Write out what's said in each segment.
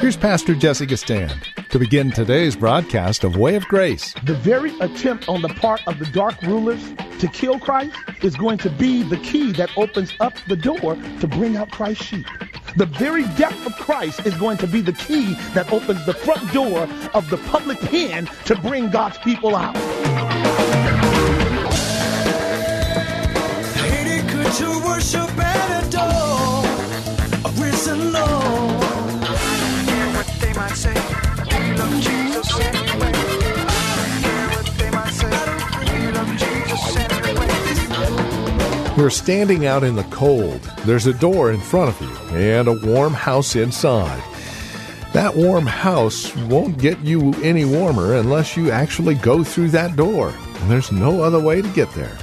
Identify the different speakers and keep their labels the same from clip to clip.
Speaker 1: Here's Pastor Jesse Gistand to begin today's broadcast of Way of Grace.
Speaker 2: The very attempt on the part of the dark rulers to kill Christ is going to be the key that opens up the door to bring out Christ's sheep. The very death of Christ is going to be the key that opens the front door of the public pen to bring God's people out.
Speaker 3: To worship and adore a risen Lord. Hear what they might say. We love Jesus anyway. Hear what they might say. We love Jesus anyway.
Speaker 1: You're standing out in the cold. There's a door in front of you and a warm house inside. That warm house won't get you any warmer unless you actually go through that door. And there's no other way to get there.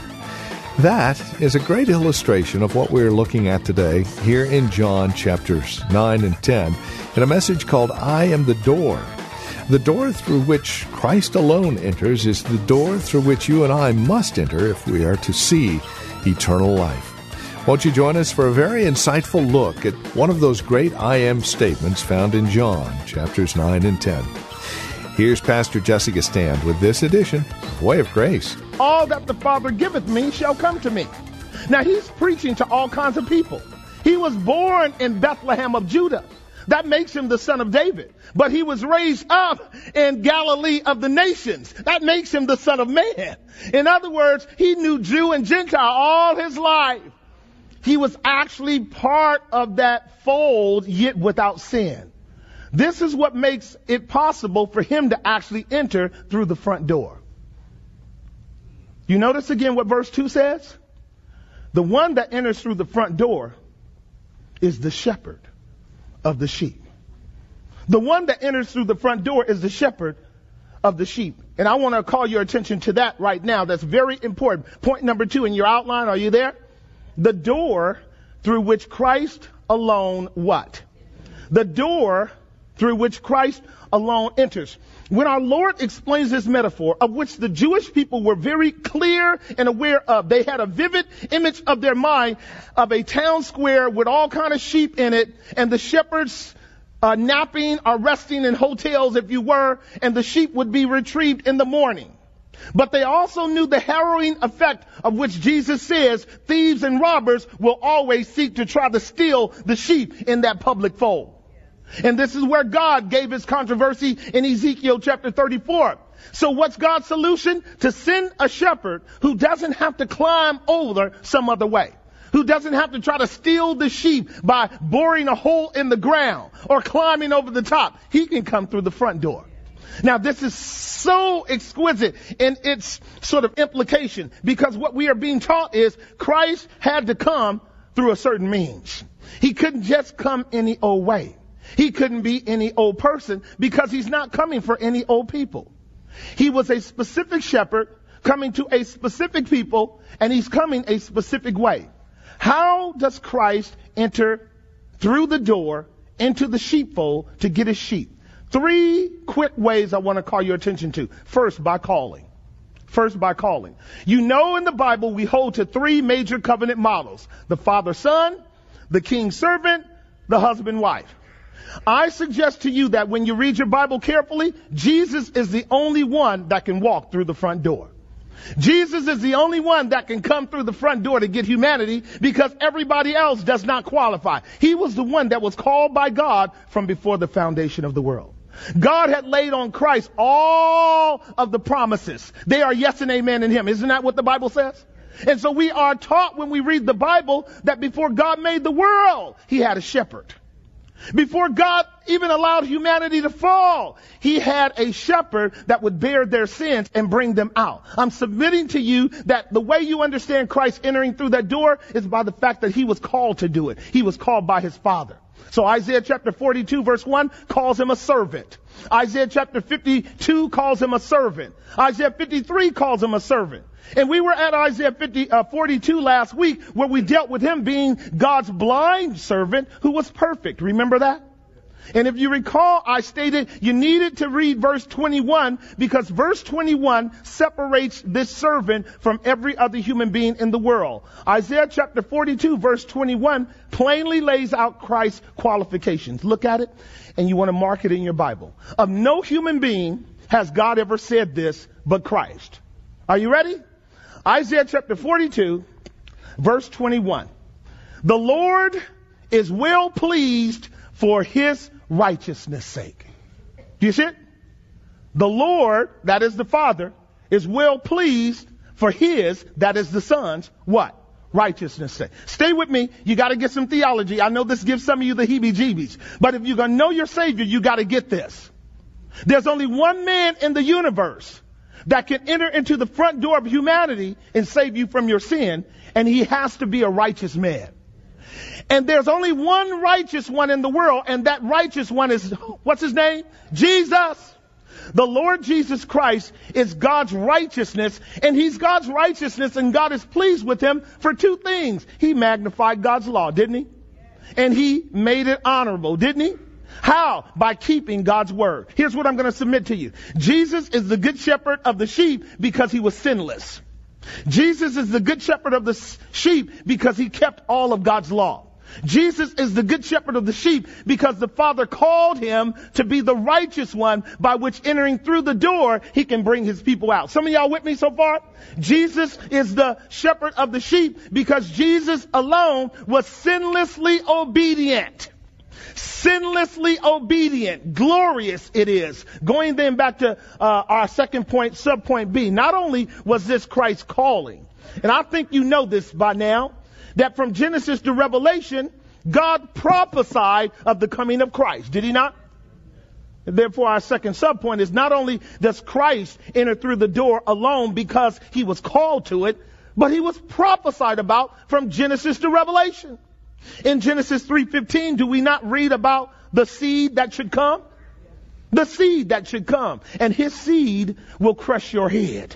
Speaker 1: That is a great illustration of what we're looking at today here in John chapters 9 and 10 in a message called I Am the Door. The door through which Christ alone enters is the door through which you and I must enter if we are to see eternal life. Won't you join us for a very insightful look at one of those great I am statements found in John chapters 9 and 10? Here's Pastor Jesse Gistand with this edition of Way of Grace.
Speaker 2: All that the Father giveth me shall come to me. Now he's preaching to all kinds of people. He was born in Bethlehem of Judah. That makes him the son of David. But he was raised up in Galilee of the nations. That makes him the son of man. In other words, he knew Jew and Gentile all his life. He was actually part of that fold, yet without sin. This is what makes it possible for him to actually enter through the front door. You notice again what verse 2 says? The one that enters through the front door is the shepherd of the sheep. The one that enters through the front door is the shepherd of the sheep. And I want to call your attention to that right now. That's very important. Point number two in your outline. Are you there? The door through which Christ alone what? The door through which Christ alone enters. When our Lord explains this metaphor, of which the Jewish people were very clear and aware of, they had a vivid image of their mind of a town square with all kind of sheep in it, and the shepherds uh, napping or resting in hotels, if you were, and the sheep would be retrieved in the morning. But they also knew the harrowing effect of which Jesus says thieves and robbers will always seek to try to steal the sheep in that public fold. And this is where God gave his controversy in Ezekiel chapter 34. So what's God's solution? To send a shepherd who doesn't have to climb over some other way. Who doesn't have to try to steal the sheep by boring a hole in the ground or climbing over the top. He can come through the front door. Now this is so exquisite in its sort of implication because what we are being taught is Christ had to come through a certain means. He couldn't just come any old way. He couldn't be any old person because he's not coming for any old people. He was a specific shepherd coming to a specific people and he's coming a specific way. How does Christ enter through the door into the sheepfold to get his sheep? Three quick ways I want to call your attention to. First, by calling. First, by calling. You know in the Bible we hold to three major covenant models. The father son, the king servant, the husband wife. I suggest to you that when you read your Bible carefully, Jesus is the only one that can walk through the front door. Jesus is the only one that can come through the front door to get humanity because everybody else does not qualify. He was the one that was called by God from before the foundation of the world. God had laid on Christ all of the promises. They are yes and amen in Him. Isn't that what the Bible says? And so we are taught when we read the Bible that before God made the world, He had a shepherd. Before God even allowed humanity to fall, He had a shepherd that would bear their sins and bring them out. I'm submitting to you that the way you understand Christ entering through that door is by the fact that He was called to do it. He was called by His Father. So Isaiah chapter 42 verse 1 calls him a servant. Isaiah chapter 52 calls him a servant. Isaiah 53 calls him a servant. And we were at Isaiah 50, uh, 42 last week where we dealt with him being God's blind servant who was perfect. Remember that? And if you recall, I stated you needed to read verse 21 because verse 21 separates this servant from every other human being in the world. Isaiah chapter 42 verse 21 plainly lays out Christ's qualifications. Look at it and you want to mark it in your Bible. Of no human being has God ever said this but Christ. Are you ready? Isaiah chapter 42 verse 21. The Lord is well pleased for his righteousness sake. Do you see it? The Lord, that is the Father, is well pleased for his, that is the Son's, what? Righteousness sake. Stay with me. You gotta get some theology. I know this gives some of you the heebie-jeebies. But if you're gonna know your Savior, you gotta get this. There's only one man in the universe that can enter into the front door of humanity and save you from your sin, and he has to be a righteous man. And there's only one righteous one in the world, and that righteous one is, what's his name? Jesus. The Lord Jesus Christ is God's righteousness, and He's God's righteousness, and God is pleased with Him for two things. He magnified God's law, didn't He? And He made it honorable, didn't He? How? By keeping God's word. Here's what I'm going to submit to you. Jesus is the good shepherd of the sheep because He was sinless. Jesus is the good shepherd of the sheep because He kept all of God's law. Jesus is the good shepherd of the sheep because the Father called him to be the righteous one by which entering through the door, he can bring his people out. Some of y'all with me so far? Jesus is the shepherd of the sheep because Jesus alone was sinlessly obedient. Sinlessly obedient. Glorious it is. Going then back to uh, our second point, sub point B. Not only was this Christ's calling, and I think you know this by now, that from Genesis to Revelation, God prophesied of the coming of Christ. Did he not? Therefore, our second subpoint is not only does Christ enter through the door alone because he was called to it, but he was prophesied about from Genesis to Revelation. In Genesis 3:15, do we not read about the seed that should come? The seed that should come, and his seed will crush your head.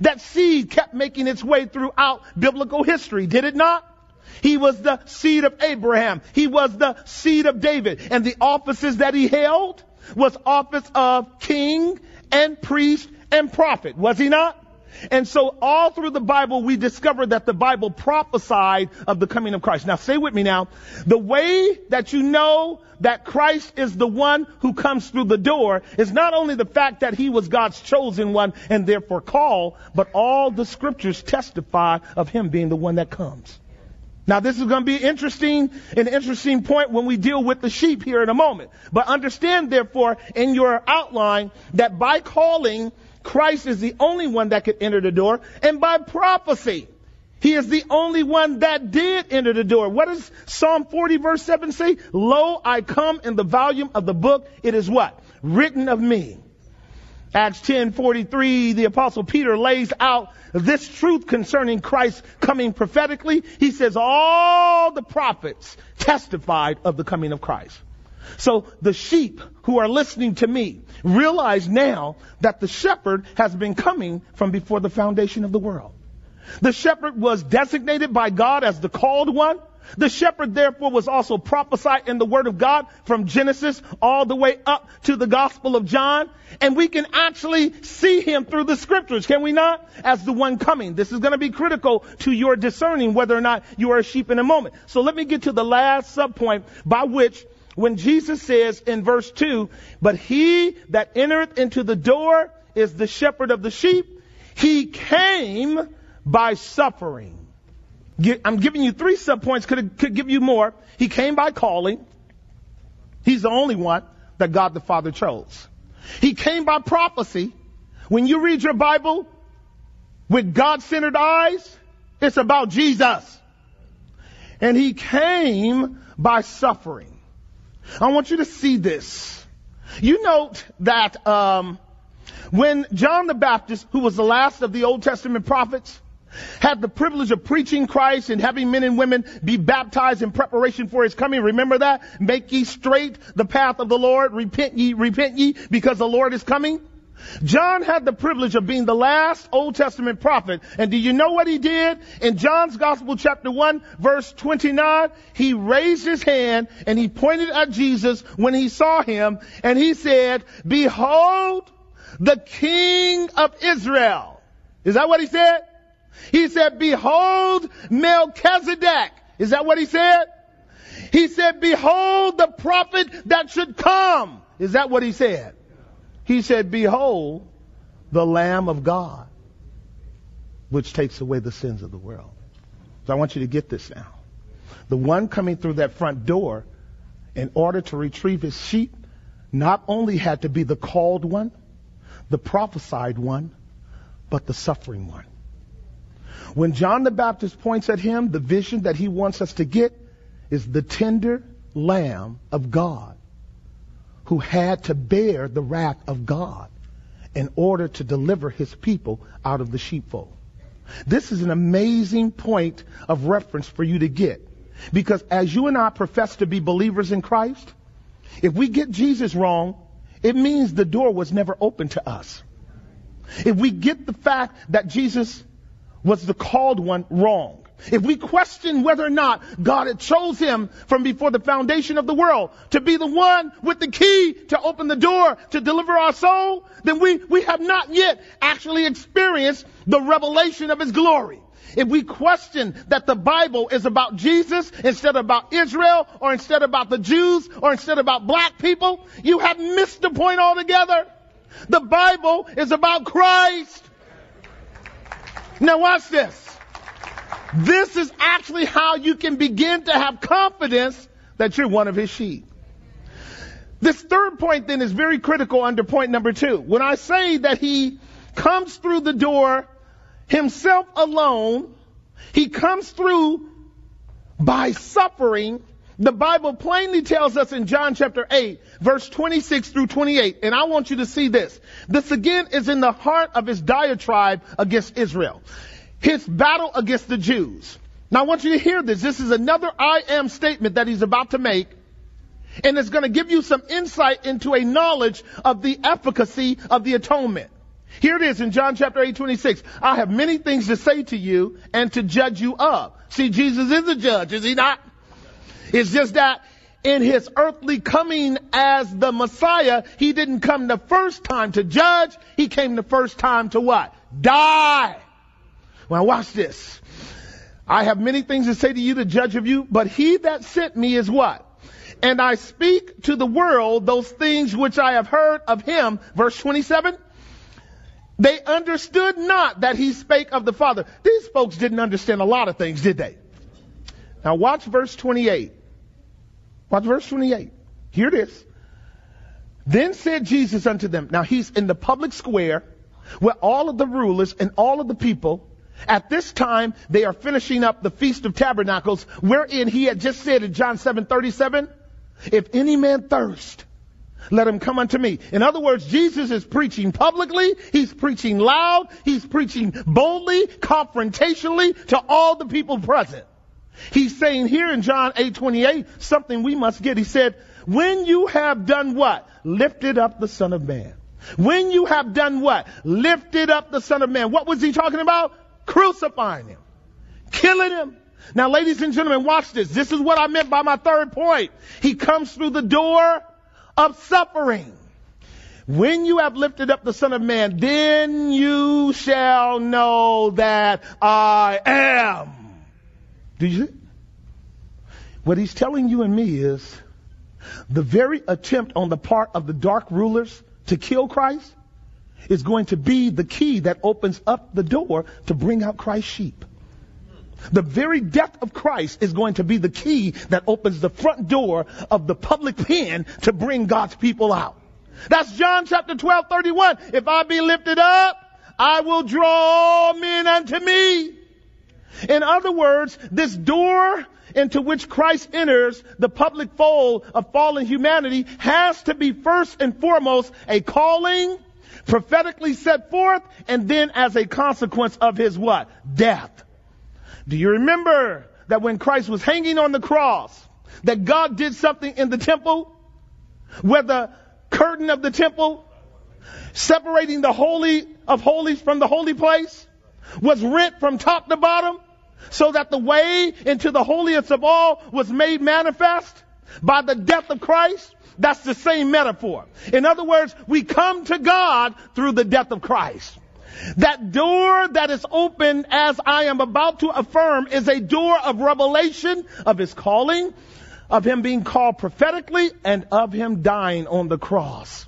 Speaker 2: That seed kept making its way throughout biblical history, did it not? He was the seed of Abraham. He was the seed of David. And the offices that he held was office of king and priest and prophet, was he not? And so all through the Bible, we discover that the Bible prophesied of the coming of Christ. Now stay with me now. The way that you know that Christ is the one who comes through the door is not only the fact that he was God's chosen one and therefore called, but all the scriptures testify of him being the one that comes. Now this is going to be interesting, an interesting point when we deal with the sheep here in a moment. But understand therefore in your outline that by calling Christ is the only one that could enter the door. And by prophecy, he is the only one that did enter the door. What does Psalm 40 verse 7 say? Lo, I come in the volume of the book. It is what? Written of me. Acts 10:43 the apostle Peter lays out this truth concerning Christ coming prophetically. He says all the prophets testified of the coming of Christ. So the sheep who are listening to me realize now that the shepherd has been coming from before the foundation of the world. The shepherd was designated by God as the called one. The shepherd therefore was also prophesied in the word of God from Genesis all the way up to the gospel of John. And we can actually see him through the scriptures, can we not? As the one coming. This is going to be critical to your discerning whether or not you are a sheep in a moment. So let me get to the last subpoint by which when Jesus says in verse 2, but he that entereth into the door is the shepherd of the sheep, he came by suffering. I'm giving you three subpoints, could, could give you more. He came by calling. He's the only one that God the Father chose. He came by prophecy. When you read your Bible with God-centered eyes, it's about Jesus. And he came by suffering. I want you to see this. You note that um, when John the Baptist, who was the last of the Old Testament prophets, had the privilege of preaching Christ and having men and women be baptized in preparation for his coming. Remember that? Make ye straight the path of the Lord. Repent ye, repent ye, because the Lord is coming. John had the privilege of being the last Old Testament prophet. And do you know what he did? In John's Gospel chapter 1 verse 29, he raised his hand and he pointed at Jesus when he saw him and he said, behold the King of Israel. Is that what he said? He said, behold Melchizedek. Is that what he said? He said, behold the prophet that should come. Is that what he said? He said, behold the Lamb of God, which takes away the sins of the world. So I want you to get this now. The one coming through that front door in order to retrieve his sheep not only had to be the called one, the prophesied one, but the suffering one. When John the Baptist points at him, the vision that he wants us to get is the tender lamb of God who had to bear the wrath of God in order to deliver his people out of the sheepfold. This is an amazing point of reference for you to get. Because as you and I profess to be believers in Christ, if we get Jesus wrong, it means the door was never open to us. If we get the fact that Jesus was the called one wrong, if we question whether or not God had chose him from before the foundation of the world to be the one with the key to open the door to deliver our soul, then we, we have not yet actually experienced the revelation of his glory. If we question that the Bible is about Jesus instead of about Israel or instead about the Jews or instead about black people, you have missed the point altogether. The Bible is about Christ. Now watch this. This is actually how you can begin to have confidence that you're one of his sheep. This third point then is very critical under point number two. When I say that he comes through the door himself alone, he comes through by suffering. The Bible plainly tells us in John chapter 8, verse 26 through 28, and I want you to see this. This again is in the heart of his diatribe against Israel his battle against the Jews. Now I want you to hear this. This is another I am statement that he's about to make. And it's going to give you some insight into a knowledge of the efficacy of the atonement. Here it is in John chapter 8, 26. I have many things to say to you and to judge you of. See, Jesus is a judge, is he not? It's just that in his earthly coming as the Messiah, he didn't come the first time to judge. He came the first time to what? Die. Well, watch this. I have many things to say to you, the judge of you, but he that sent me is what? And I speak to the world those things which I have heard of him. Verse 27. They understood not that he spake of the Father. These folks didn't understand a lot of things, did they? Now watch verse 28. Watch verse 28. Here it is. Then said Jesus unto them. Now he's in the public square where all of the rulers and all of the people at this time, they are finishing up the Feast of Tabernacles, wherein he had just said in John 7:37, "If any man thirst, let him come unto me." In other words, Jesus is preaching publicly, he's preaching loud, he's preaching boldly, confrontationally to all the people present. He's saying here in John 8:28 something we must get. He said, "When you have done what? Lifted up the Son of Man." When you have done what? Lifted up the Son of Man. What was he talking about? Crucifying him, killing him. Now, ladies and gentlemen, watch this. This is what I meant by my third point. He comes through the door of suffering. When you have lifted up the Son of Man, then you shall know that I am. Do you? What he's telling you and me is the very attempt on the part of the dark rulers to kill Christ is going to be the key that opens up the door to bring out Christ's sheep. The very death of Christ is going to be the key that opens the front door of the public pen to bring God's people out. That's John chapter 12, 31. If I be lifted up, I will draw men unto me. In other words, this door into which Christ enters the public fold of fallen humanity has to be first and foremost a calling prophetically set forth and then as a consequence of his what? Death. Do you remember that when Christ was hanging on the cross, that God did something in the temple where the curtain of the temple separating the holy of holies from the holy place was rent from top to bottom so that the way into the holiest of all was made manifest by the death of Christ. That's the same metaphor. In other words, we come to God through the death of Christ. That door that is open as I am about to affirm is a door of revelation of his calling, of him being called prophetically, and of him dying on the cross.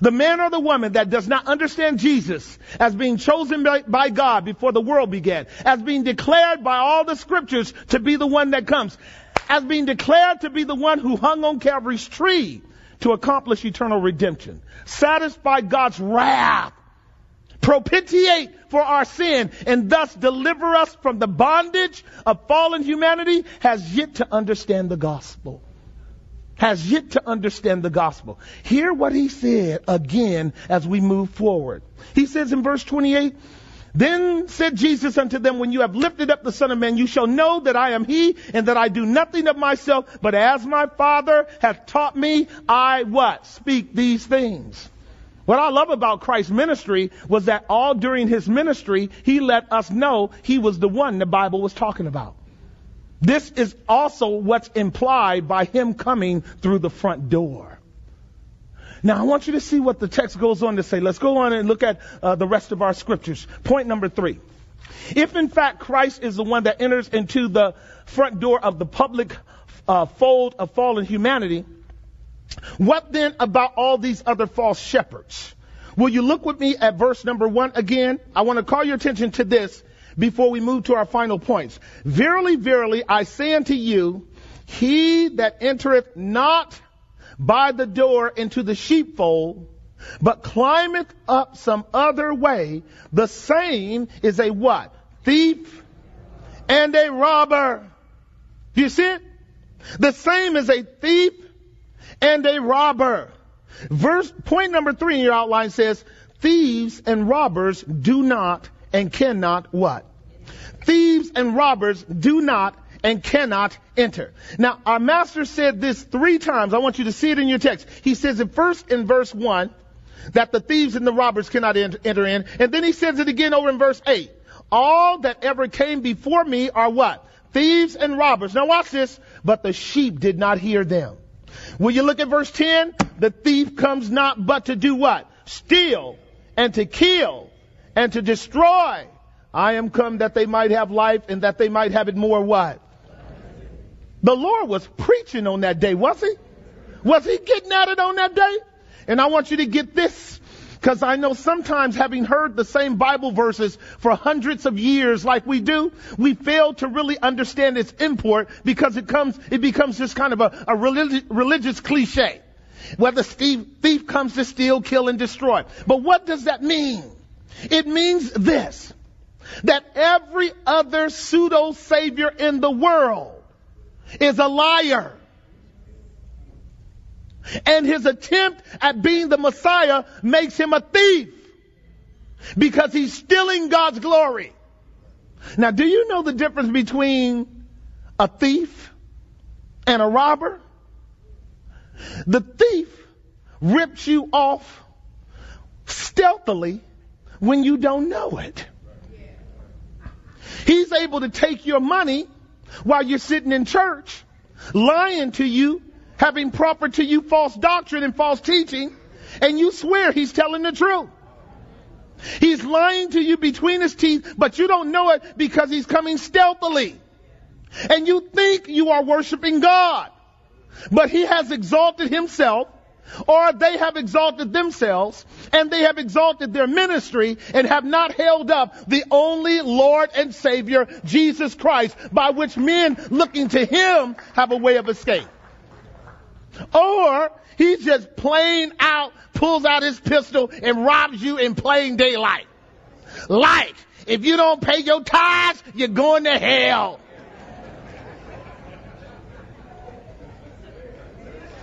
Speaker 2: The man or the woman that does not understand Jesus as being chosen by, God before the world began, as being declared by all the scriptures to be the one that comes, as being declared to be the one who hung on Calvary's tree to accomplish eternal redemption, satisfy God's wrath, propitiate for our sin, and thus deliver us from the bondage of fallen humanity, has yet to understand the gospel has yet to understand the gospel. Hear what he said again as we move forward. He says in verse 28, then said Jesus unto them, when you have lifted up the Son of Man, you shall know that I am he and that I do nothing of myself, but as my Father hath taught me, I what? Speak these things. What I love about Christ's ministry was that all during his ministry, he let us know he was the one the Bible was talking about. This is also what's implied by him coming through the front door. Now, I want you to see what the text goes on to say. Let's go on and look at uh, the rest of our scriptures. Point number three. If in fact Christ is the one that enters into the front door of the public uh, fold of fallen humanity, what then about all these other false shepherds? Will you look with me at verse number one again? I want to call your attention to this before we move to our final points. Verily, verily, I say unto you, he that entereth not by the door into the sheepfold, but climbeth up some other way, the same is a what? Thief and a robber. Do you see it? The same is a thief and a robber. Verse, point number three in your outline says, thieves and robbers do not and cannot what? Thieves and robbers do not and cannot enter. Now, our master said this three times. I want you to see it in your text. He says it first in verse 1 that the thieves and the robbers cannot enter in. And then he says it again over in verse 8. All that ever came before me are what? Thieves and robbers. Now watch this. But the sheep did not hear them. Will you look at verse 10? The thief comes not but to do what? Steal and to kill and to destroy. I am come that they might have life and that they might have it more what? The Lord was preaching on that day, was he? Was he getting at it on that day? And I want you to get this. Because I know sometimes having heard the same Bible verses for hundreds of years like we do, we fail to really understand its import because it comes, it becomes just kind of a, a religious, religious cliche. Where the thief comes to steal, kill, and destroy. But what does that mean? It means this that every other pseudo savior in the world is a liar. And his attempt at being the Messiah makes him a thief because he's stealing God's glory. Now, do you know the difference between a thief and a robber? The thief rips you off stealthily when you don't know it. He's able to take your money while you're sitting in church, lying to you, having proffered to you false doctrine and false teaching, and you swear he's telling the truth. He's lying to you between his teeth, but you don't know it because he's coming stealthily. And you think you are worshiping God. But he has exalted himself or they have exalted themselves and they have exalted their ministry and have not held up the only Lord and Savior, Jesus Christ, by which men looking to Him have a way of escape. Or he just plain out pulls out his pistol and robs you in plain daylight. Like, if you don't pay your tithes, you're going to hell.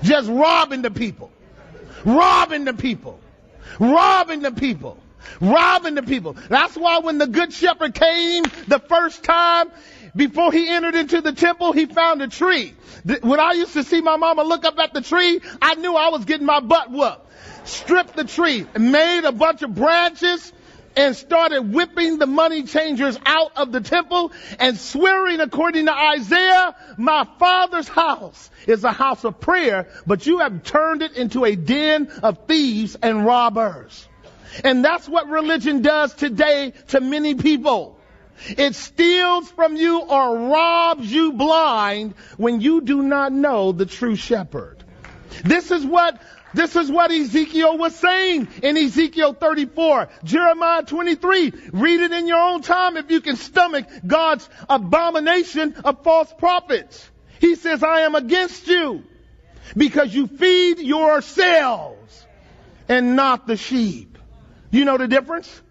Speaker 2: Just robbing the people. Robbing the people. Robbing the people. Robbing the people. That's why when the good shepherd came the first time, before he entered into the temple, he found a tree. When I used to see my mama look up at the tree, I knew I was getting my butt whooped. Stripped the tree, and made a bunch of branches, and started whipping the money changers out of the temple and swearing according to Isaiah, my father's house is a house of prayer, but you have turned it into a den of thieves and robbers. And that's what religion does today to many people. It steals from you or robs you blind when you do not know the true shepherd. This is what this is what Ezekiel was saying in Ezekiel 34, Jeremiah 23. Read it in your own time if you can stomach God's abomination of false prophets. He says, I am against you because you feed yourselves and not the sheep. You know the difference?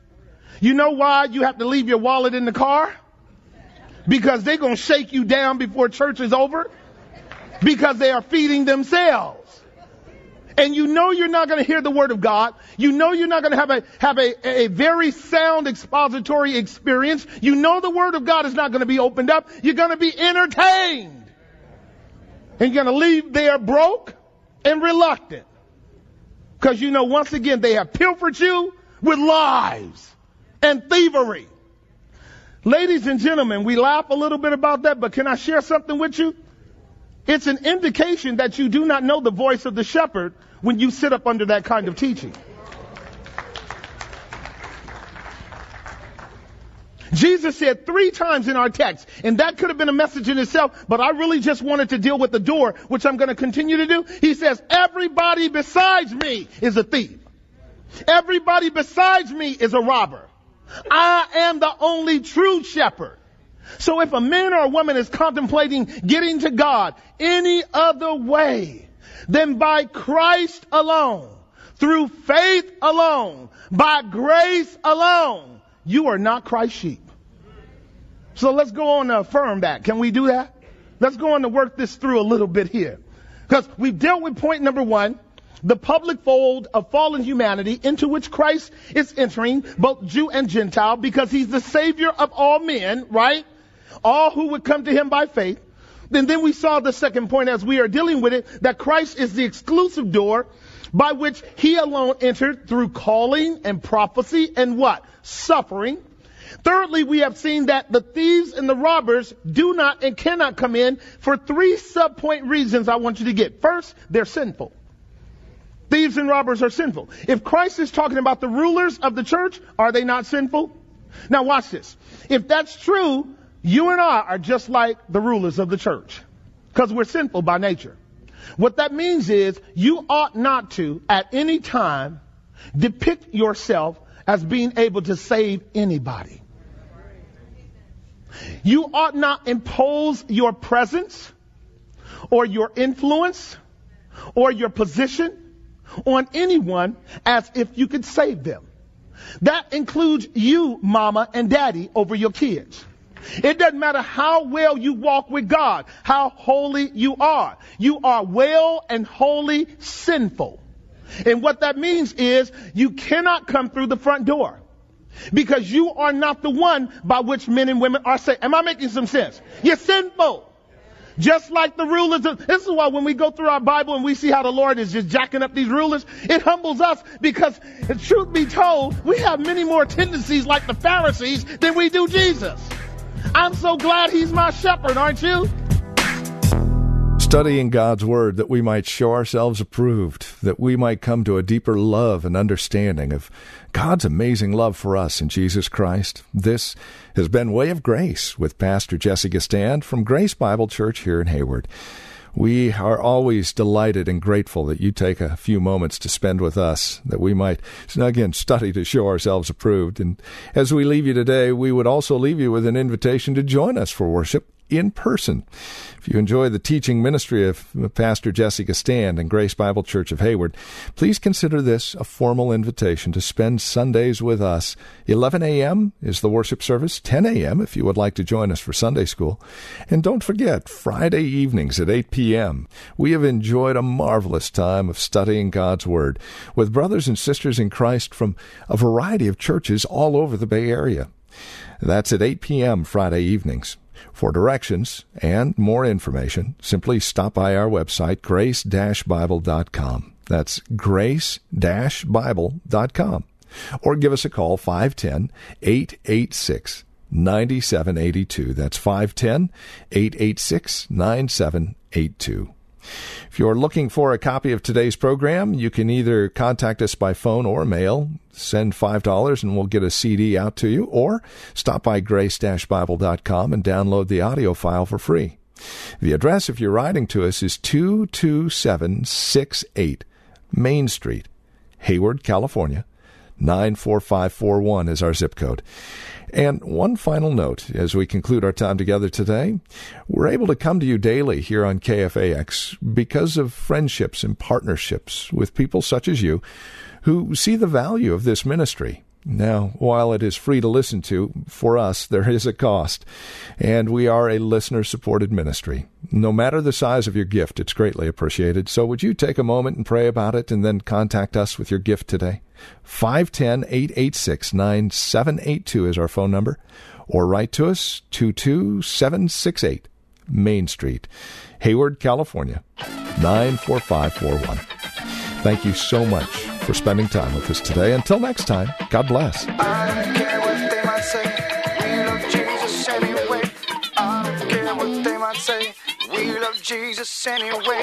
Speaker 2: You know why you have to leave your wallet in the car? Because they're going to shake you down before church is over. Because they are feeding themselves. And you know you're not going to hear the word of God. You know you're not going to have a, have a, a very sound expository experience. You know the word of God is not going to be opened up. You're going to be entertained. And you're going to leave there broke and reluctant. Because you know once again they have pilfered you with lies and thievery. Ladies and gentlemen, we laugh a little bit about that, but can I share something with you? It's an indication that you do not know the voice of the shepherd when you sit up under that kind of teaching. Jesus said three times in our text, and that could have been a message in itself, but I really just wanted to deal with the door, which I'm going to continue to do. He says, everybody besides me is a thief. Everybody besides me is a robber. I am the only true shepherd. So if a man or a woman is contemplating getting to God any other way than by Christ alone, through faith alone, by grace alone, you are not Christ's sheep. So let's go on to affirm that. Can we do that? Let's go on to work this through a little bit here. Because we've dealt with point number one, the public fold of fallen humanity into which Christ is entering, both Jew and Gentile, because he's the savior of all men, right? All who would come to him by faith. And then we saw the second point as we are dealing with it, that Christ is the exclusive door by which he alone entered through calling and prophecy and what? Suffering. Thirdly, we have seen that the thieves and the robbers do not and cannot come in for three sub-point reasons I want you to get. First, they're sinful. Thieves and robbers are sinful. If Christ is talking about the rulers of the church, are they not sinful? Now watch this. If that's true, you and I are just like the rulers of the church. Because we're sinful by nature. What that means is you ought not to, at any time, depict yourself as being able to save anybody. You ought not impose your presence or your influence or your position on anyone as if you could save them. That includes you, mama and daddy, over your kids. It doesn't matter how well you walk with God, how holy you are. You are well and wholly sinful. And what that means is you cannot come through the front door. Because you are not the one by which men and women are saved. Am I making some sense? You're sinful. Just like the rulers of, this is why when we go through our Bible and we see how the Lord is just jacking up these rulers, it humbles us because, truth be told, we have many more tendencies like the Pharisees than we do Jesus. I'm so glad he's my shepherd, aren't you?
Speaker 1: Studying God's Word that we might show ourselves approved, that we might come to a deeper love and understanding of God's amazing love for us in Jesus Christ. This has been Way of Grace with Pastor Jesse Gistand from Grace Bible Church here in Hayward. We are always delighted and grateful that you take a few moments to spend with us, that we might, again, study to show ourselves approved. And as we leave you today, we would also leave you with an invitation to join us for worship in person. If you enjoy the teaching ministry of Pastor Jesse Gistand and Grace Bible Church of Hayward, please consider this a formal invitation to spend Sundays with us. 11 a.m. is the worship service, 10 a.m. if you would like to join us for Sunday school. And don't forget, Friday evenings at 8 p.m. We have enjoyed a marvelous time of studying God's Word with brothers and sisters in Christ from a variety of churches all over the Bay Area. That's at 8 p.m. Friday evenings. For directions and more information, simply stop by our website, grace-bible.com. That's grace-bible.com. Or give us a call, 510 886 9782. That's 510 886 9782. If you're looking for a copy of today's program, you can either contact us by phone or mail, send $5 and we'll get a CD out to you, or stop by grace-bible.com and download the audio file for free. The address, if you're writing to us, is 22768 Main Street, Hayward, California. 94541 is our zip code. And one final note as we conclude our time together today. We're able to come to you daily here on KFAX because of friendships and partnerships with people such as you who see the value of this ministry. Now, while it is free to listen to, for us, there is a cost, and we are a listener supported ministry. No matter the size of your gift, it's greatly appreciated. So, would you take a moment and pray about it and then contact us with your gift today? 510 886 9782 is our phone number, or write to us 22768 Main Street, Hayward, California 94541. Thank you so much for spending time with us today. Until next time, God bless.
Speaker 3: Jesus anyway.